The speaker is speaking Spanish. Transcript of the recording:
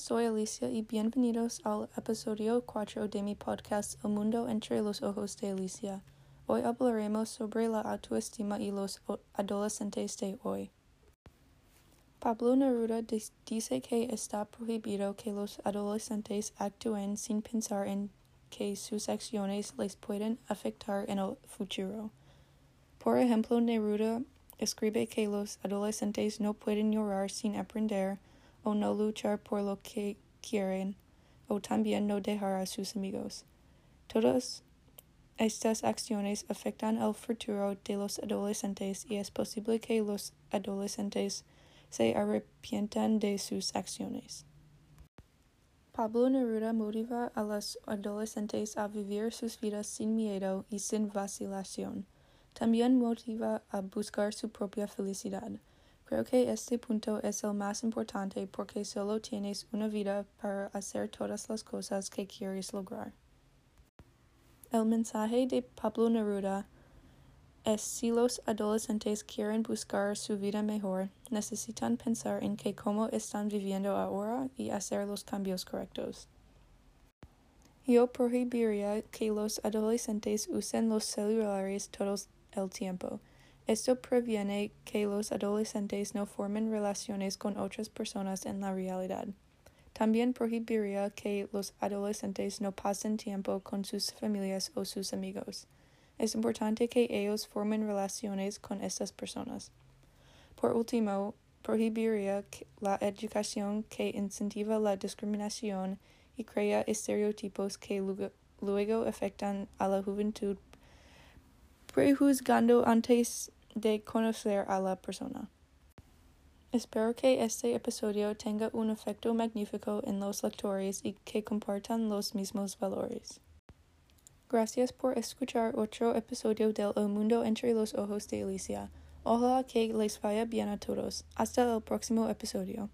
soy Alicia y bienvenidos al episodio 4 de mi podcast El mundo entre los ojos de Alicia. Hoy hablaremos sobre la autoestima y los adolescentes de hoy. Pablo Neruda dice que está prohibido que los adolescentes actúen sin pensar en que sus acciones les pueden afectar en el futuro. Por ejemplo, Neruda escribe que los adolescentes no pueden llorar sin aprender o no luchar por lo que quieren o también no dejar a sus amigos. Todas estas acciones afectan el futuro de los adolescentes y es posible que los adolescentes se arrepientan de sus acciones. Pablo Neruda motiva a los adolescentes a vivir sus vidas sin miedo y sin vacilación. También motiva a buscar su propia felicidad. Creo que este punto es el más importante porque solo tienes una vida para hacer todas las cosas que quieres lograr. El mensaje de Pablo Neruda es si los adolescentes quieren buscar su vida mejor, necesitan pensar en que cómo están viviendo ahora y hacer los cambios correctos. Yo prohibiría que los adolescentes usen los celulares todo el tiempo. Esto previene que los adolescentes no formen relaciones con otras personas en la realidad. También prohibiría que los adolescentes no pasen tiempo con sus familias o sus amigos. Es importante que ellos formen relaciones con estas personas. Por último, prohibiría la educación que incentiva la discriminación y crea estereotipos que luego afectan a la juventud prejuzgando antes de conocer a la persona. Espero que este episodio tenga un efecto magnífico en los lectores y que compartan los mismos valores. Gracias por escuchar otro episodio del El Mundo entre los Ojos de Alicia. Ojalá que les vaya bien a todos. Hasta el próximo episodio.